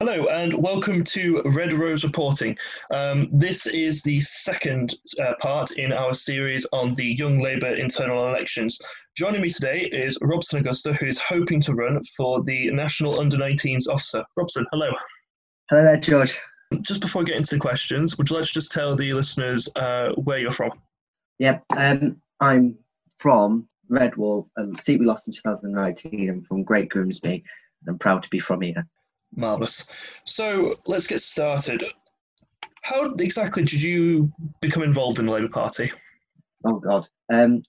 Hello and welcome to Red Rose Reporting. Um, this is the second uh, part in our series on the Young Labour internal elections. Joining me today is Robson Augusta, who is hoping to run for the National Under 19s officer. Robson, hello. Hello there, George. Just before we get into the questions, would you like to just tell the listeners uh, where you're from? Yep, um, I'm from Redwall, um, seat we lost in 2019. I'm from Great Grimsby. I'm proud to be from here. Marvellous. So let's get started. How exactly did you become involved in the Labour Party? Oh, God. Um,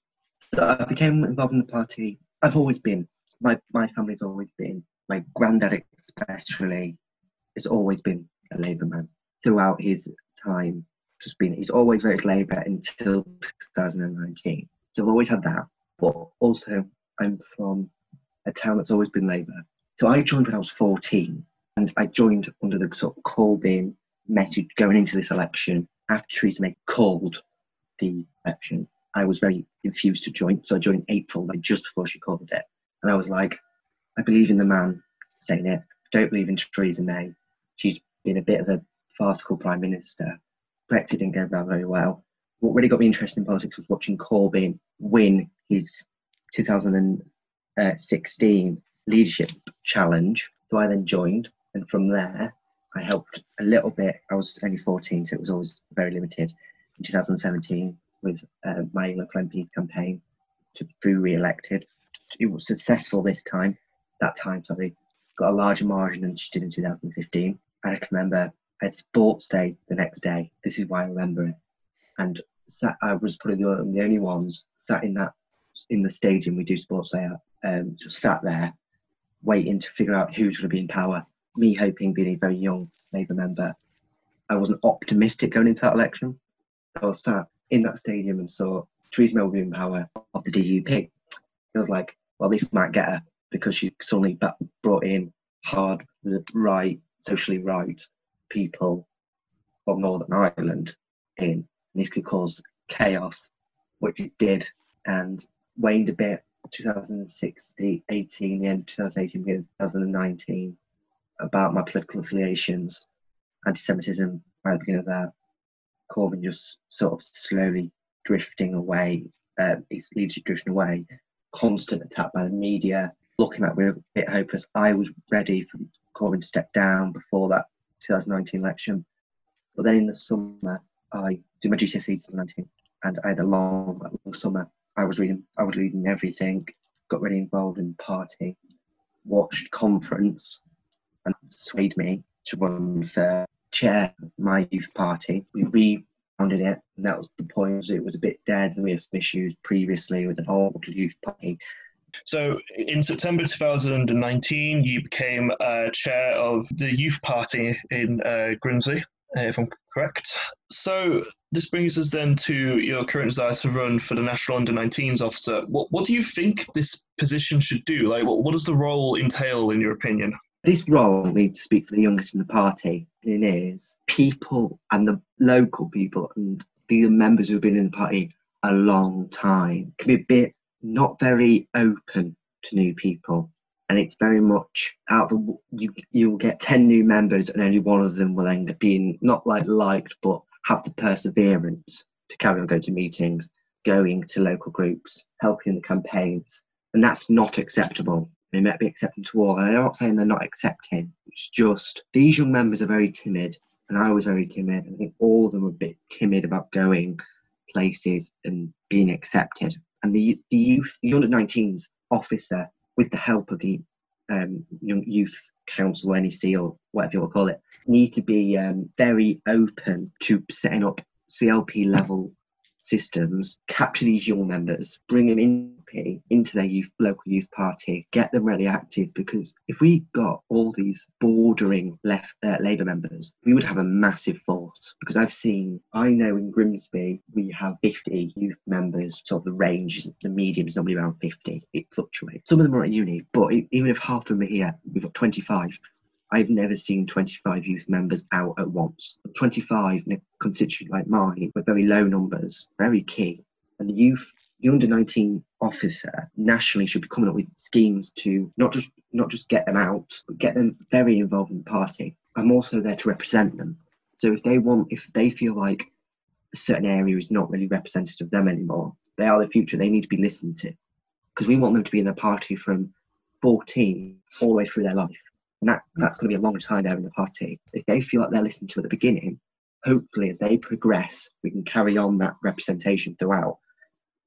so I became involved in the party. I've always been. My, my family's always been. My granddad, especially, has always been a Labour man throughout his time. Just been, he's always voted Labour until 2019. So I've always had that. But also, I'm from a town that's always been Labour. So I joined when I was 14 and I joined under the sort of Corbyn message going into this election after Theresa May called the election. I was very infused to join, so I joined April, like just before she called it. And I was like, I believe in the man saying it. I don't believe in Theresa May. She's been a bit of a farcical prime minister. Brexit didn't go down very well. What really got me interested in politics was watching Corbyn win his 2016 leadership challenge. So I then joined and from there, I helped a little bit. I was only 14, so it was always very limited. In 2017, with uh, my local MP campaign to be re-elected, it was successful this time. That time, sorry, got a larger margin than she did in 2015. I can remember I had sports day the next day. This is why I remember it. And sat, I was probably the, the only ones sat in that in the stadium we do sports day um, just sat there waiting to figure out who's going to be in power me hoping being a very young Labour member, I wasn't optimistic going into that election. I was sat in that stadium and saw Theresa May be in power of the DUP. It was like, well, this might get her because she suddenly brought in hard right, socially right people from Northern Ireland in. And this could cause chaos, which it did, and waned a bit 2016, 18, the end of 2018, 2019 about my political affiliations, anti-Semitism right at the beginning of that, Corbyn just sort of slowly drifting away, uh, his leadership drifting away, constant attack by the media, looking like we are a bit hopeless. I was ready for Corbyn to step down before that 2019 election. But then in the summer, I did my GCSEs 2019 and I had a long, long summer. I was reading, I was reading everything, got really involved in the party, watched conference, and swayed me to run for chair of my youth party. We refounded it, and that was the point. It was a bit dead, and we had some issues previously with an old youth party. So, in September 2019, you became uh, chair of the youth party in uh, Grimsby, uh, if I'm correct. So, this brings us then to your current desire to run for the National Under 19s officer. What, what do you think this position should do? Like, what, what does the role entail, in your opinion? This role needs to speak for the youngest in the party. It is people and the local people and the members who've been in the party a long time can be a bit not very open to new people. And it's very much out the you you'll get ten new members and only one of them will end up being not like liked but have the perseverance to carry on going to meetings, going to local groups, helping the campaigns. And that's not acceptable they might be accepting to all. And I'm not saying they're not accepting. It's just these young members are very timid, and I was very timid. I think all of them were a bit timid about going places and being accepted. And the the youth, the under 19s officer, with the help of the um, young youth council, NEC, or whatever you want to call it, need to be um, very open to setting up CLP level systems, capture these young members, bring them in into their youth local youth party, get them really active. Because if we got all these bordering left uh, Labour members, we would have a massive force. Because I've seen, I know in Grimsby we have 50 youth members. Sort of the range is the medium is normally around 50. It fluctuates. Some of them are at uni, but even if half of them are here, we've got 25. I've never seen 25 youth members out at once. 25 in a constituency like mine, with very low numbers, very key. And the youth the under 19 officer nationally should be coming up with schemes to not just not just get them out, but get them very involved in the party. I'm also there to represent them. So if they want, if they feel like a certain area is not really representative of them anymore, they are the future. They need to be listened to because we want them to be in the party from 14 all the way through their life. And that, that's going to be a long time there in the party. If they feel like they're listened to at the beginning, hopefully as they progress, we can carry on that representation throughout.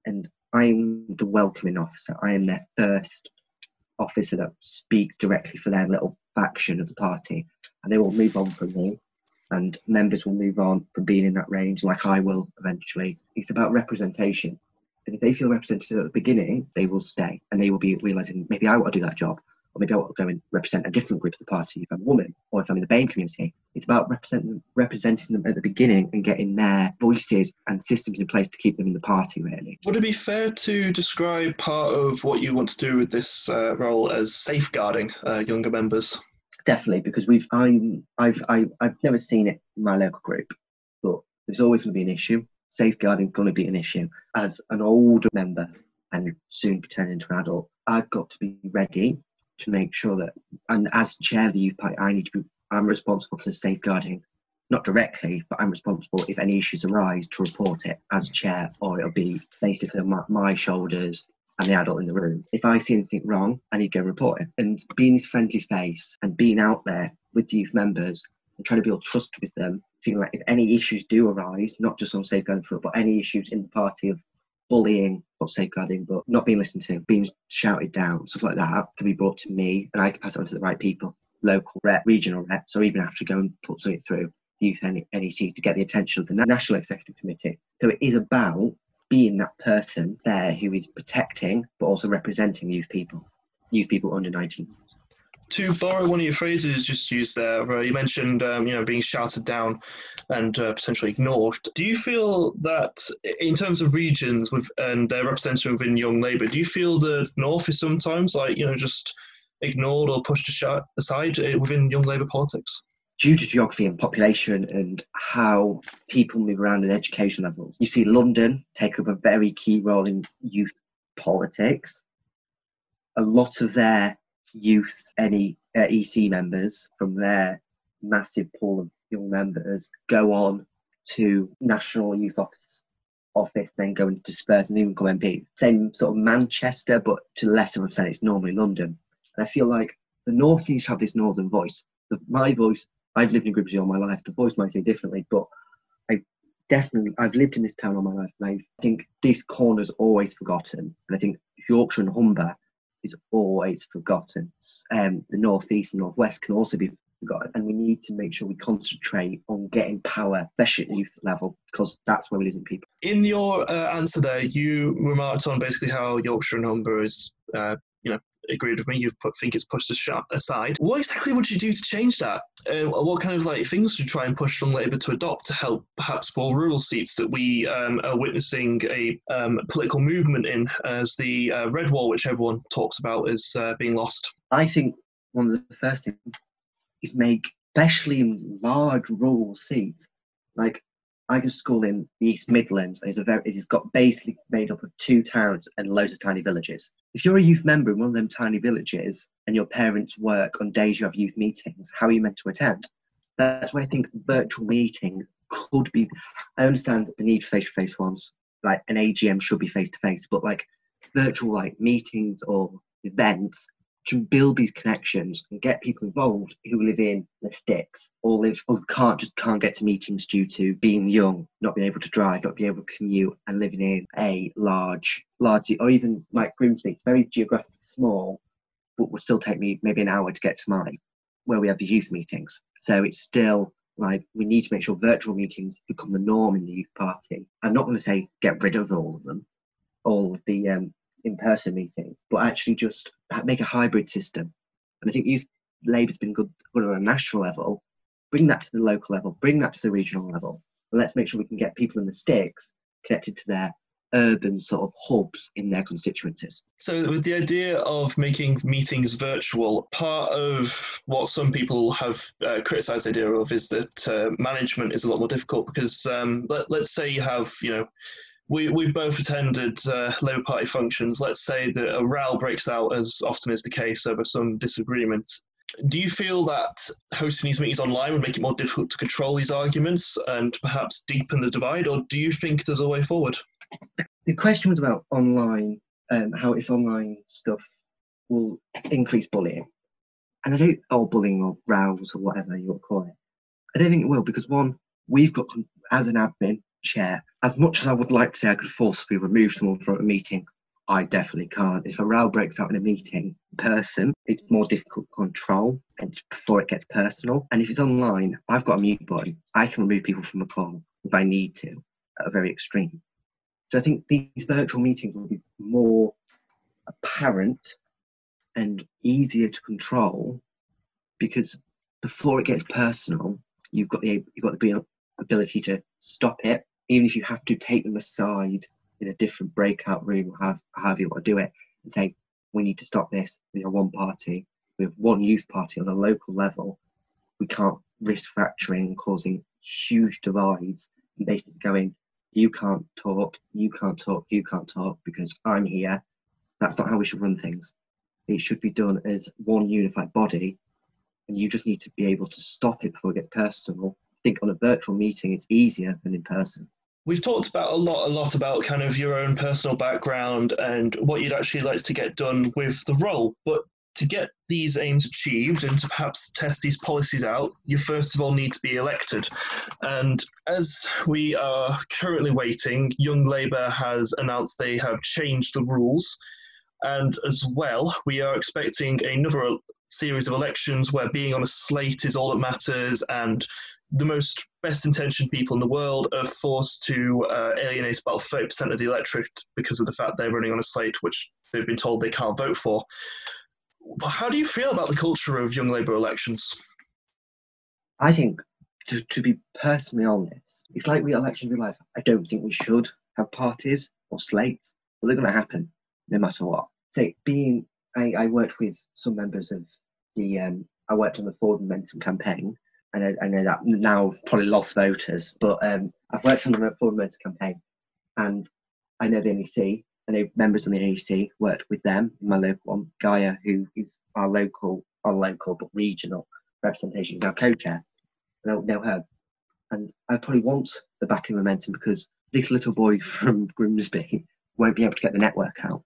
And I'm the welcoming officer. I am their first officer that speaks directly for their little faction of the party. And they will move on from me. And members will move on from being in that range, like I will eventually. It's about representation. And if they feel represented at the beginning, they will stay and they will be realizing maybe I want to do that job or maybe I want to go and represent a different group of the party if I'm a woman or if I'm in the BAME community. It's about representing, representing them at the beginning and getting their voices and systems in place to keep them in the party, really. Would it be fair to describe part of what you want to do with this uh, role as safeguarding uh, younger members? Definitely, because we've I'm I've I, have i have never seen it in my local group, but there's always going to be an issue. Safeguarding going to be an issue. As an older member and soon be turning into an adult, I've got to be ready to make sure that, and as chair of the youth party, I need to be, I'm responsible for the safeguarding, not directly, but I'm responsible if any issues arise to report it as chair, or it'll be basically on my, my shoulders and the adult in the room. If I see anything wrong, I need to go report it. And being this friendly face and being out there with the youth members and trying to build trust with them, feeling like if any issues do arise, not just on safeguarding but any issues in the party of bullying, not safeguarding, but not being listened to, being shouted down, stuff like that can be brought to me and I can pass it on to the right people, local rep, regional reps, or even after go and put something through youth NEC to get the attention of the National Executive Committee. So it is about being that person there who is protecting but also representing youth people, youth people under 19 to borrow one of your phrases just used there, uh, you mentioned um, you know being shouted down and uh, potentially ignored. Do you feel that in terms of regions with and their representation within Young Labour, do you feel the North is sometimes like you know just ignored or pushed aside uh, within Young Labour politics? Due to geography and population and how people move around in education levels, you see London take up a very key role in youth politics. A lot of their youth, any uh, EC members from their massive pool of young members go on to National Youth Office, office then go and disperse and even become MP. Same sort of Manchester, but to less of a extent, it's normally London. And I feel like the North East have this northern voice. The, my voice, I've lived in Grimsby all my life. The voice might say differently, but I definitely, I've lived in this town all my life, and I think this corner's always forgotten. And I think Yorkshire and Humber is always forgotten. Um, the northeast and northwest can also be forgotten, and we need to make sure we concentrate on getting power, especially at youth level, because that's where we're losing people. In your uh, answer there, you remarked on basically how Yorkshire and Humber is, uh, you know, agreed with me. You put, think it's pushed aside. What exactly would you do to change that? Uh, what kind of like things would you try and push on Labour to adopt to help perhaps more rural seats that we um, are witnessing a um, political movement in as the uh, Red Wall, which everyone talks about, is uh, being lost? I think one of the first things is make, especially in large rural seats, like I go to school in the East Midlands. It's a very, it's got basically made up of two towns and loads of tiny villages. If you're a youth member in one of them tiny villages and your parents work on days you have youth meetings, how are you meant to attend? That's why I think virtual meetings could be. I understand the need for face-to-face ones, like an AGM should be face-to-face, but like virtual like meetings or events to build these connections and get people involved who live in the sticks or live or can't just can't get to meetings due to being young, not being able to drive, not being able to commute, and living in a large, large or even like Grimsby, it's very geographically small, but will still take me maybe an hour to get to my where we have the youth meetings. So it's still like we need to make sure virtual meetings become the norm in the youth party. I'm not going to say get rid of all of them, all of the um, in-person meetings, but actually just make a hybrid system. And I think youth Labour's been good, good on a national level. Bring that to the local level. Bring that to the regional level. And let's make sure we can get people in the sticks connected to their urban sort of hubs in their constituencies. So, with the idea of making meetings virtual, part of what some people have uh, criticised the idea of is that uh, management is a lot more difficult because um, let, let's say you have, you know, we, we've both attended uh, Labour Party functions. Let's say that a row breaks out, as often is the case, over some disagreement. Do you feel that hosting these meetings online would make it more difficult to control these arguments and perhaps deepen the divide, or do you think there's a way forward? The question was about online, um, how if online stuff will increase bullying. And I don't, or bullying or rows or whatever you want to call it. I don't think it will because one, we've got, as an admin chair, as much as I would like to say I could forcibly remove someone from a meeting, I definitely can't. If a row breaks out in a meeting, person, it's more difficult to control and before it gets personal. And if it's online, I've got a mute button. I can remove people from a call if I need to at a very extreme. So I think these virtual meetings will be more apparent and easier to control because before it gets personal, you've got the you've got the ability to stop it, even if you have to take them aside in a different breakout room or have however you want to do it, and say we need to stop this. We are one party, we have one youth party on a local level. We can't risk fracturing and causing huge divides and basically going, you can't talk, you can't talk, you can't talk because I'm here. That's not how we should run things. It should be done as one unified body, and you just need to be able to stop it before it gets personal. I think on a virtual meeting, it's easier than in person. We've talked about a lot, a lot about kind of your own personal background and what you'd actually like to get done with the role. But to get these aims achieved and to perhaps test these policies out, you first of all need to be elected. And as we are currently waiting, Young Labour has announced they have changed the rules and as well, we are expecting another series of elections where being on a slate is all that matters, and the most best intentioned people in the world are forced to uh, alienate about 30% of the electorate because of the fact they're running on a slate which they've been told they can't vote for. How do you feel about the culture of young Labour elections? I think, to, to be personally honest, it's like we elections in real life. I don't think we should have parties or slates, but they're going to happen no matter what. So being, I, I worked with some members of the, um, I worked on the Forward Momentum campaign. And I know, I know that now probably lost voters, but um, I've worked on the Forward Momentum campaign, and I know the NEC. I know members of the NEC worked with them my local one, Gaia, who is our local, our local but regional representation, our co-chair. I don't know her, and I probably want the backing momentum because this little boy from Grimsby won't be able to get the network out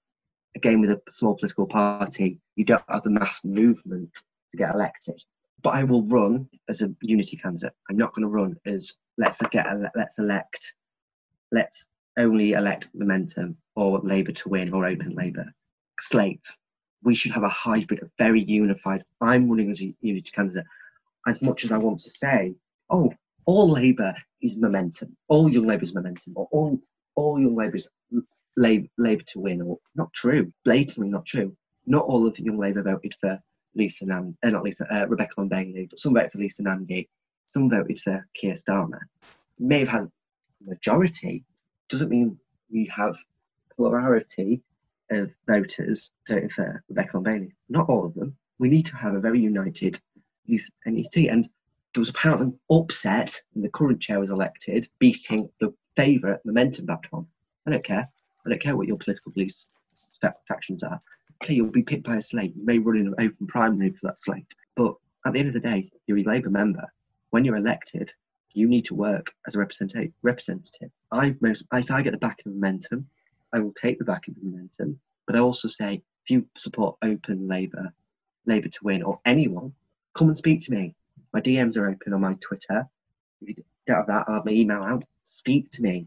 again with a small political party, you don't have the mass movement to get elected. But I will run as a unity candidate. I'm not going to run as let's get let's elect let's only elect momentum or Labour to win or open Labour slates. We should have a hybrid, a very unified. I'm running as a unity candidate. As much as I want to say, oh, all Labour is momentum, all Young Labour is momentum, or all all Young Labour is Labour, to win, or not true, blatantly not true. Not all of Young Labour voted for Lisa Nandy, uh, not Lisa, uh, Rebecca Long Bailey, but some voted for Lisa Nandy, some voted for Keir Starmer. may have had a majority, doesn't mean we have plurality of voters voting for Rebecca Long Bailey. Not all of them. We need to have a very united youth NEC. And there was apparently upset when the current chair was elected, beating the favourite Momentum Baton. I don't care. I don't care what your political beliefs factions are. Okay, you'll be picked by a slate. You may run in an open primary for that slate. But at the end of the day, you're a Labour member. When you're elected, you need to work as a representative. representative. I, if I get the back of momentum, I will take the back of momentum. But I also say, if you support open Labour, Labour to win, or anyone, come and speak to me. My DMs are open on my Twitter. If you don't have that, I'll have my email out. Speak to me.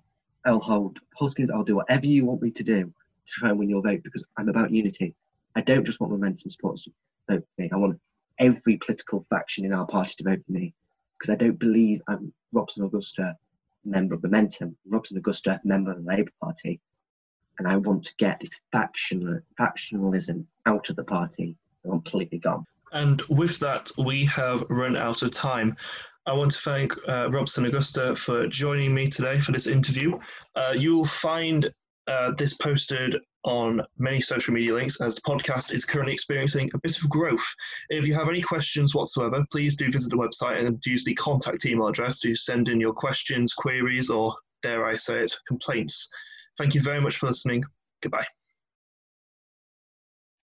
I'll hold hustings, I'll do whatever you want me to do to try and win your vote because I'm about unity. I don't just want momentum supporters to vote for me. I want every political faction in our party to vote for me because I don't believe I'm Robson Augusta, member of Momentum, Robson Augusta, member of the Labour Party, and I want to get this faction, factionalism out of the party completely gone. And with that, we have run out of time. I want to thank uh, Robson Augusta for joining me today for this interview. Uh, you'll find uh, this posted on many social media links as the podcast is currently experiencing a bit of growth. If you have any questions whatsoever, please do visit the website and use the contact email address to send in your questions, queries, or dare I say it, complaints. Thank you very much for listening. Goodbye.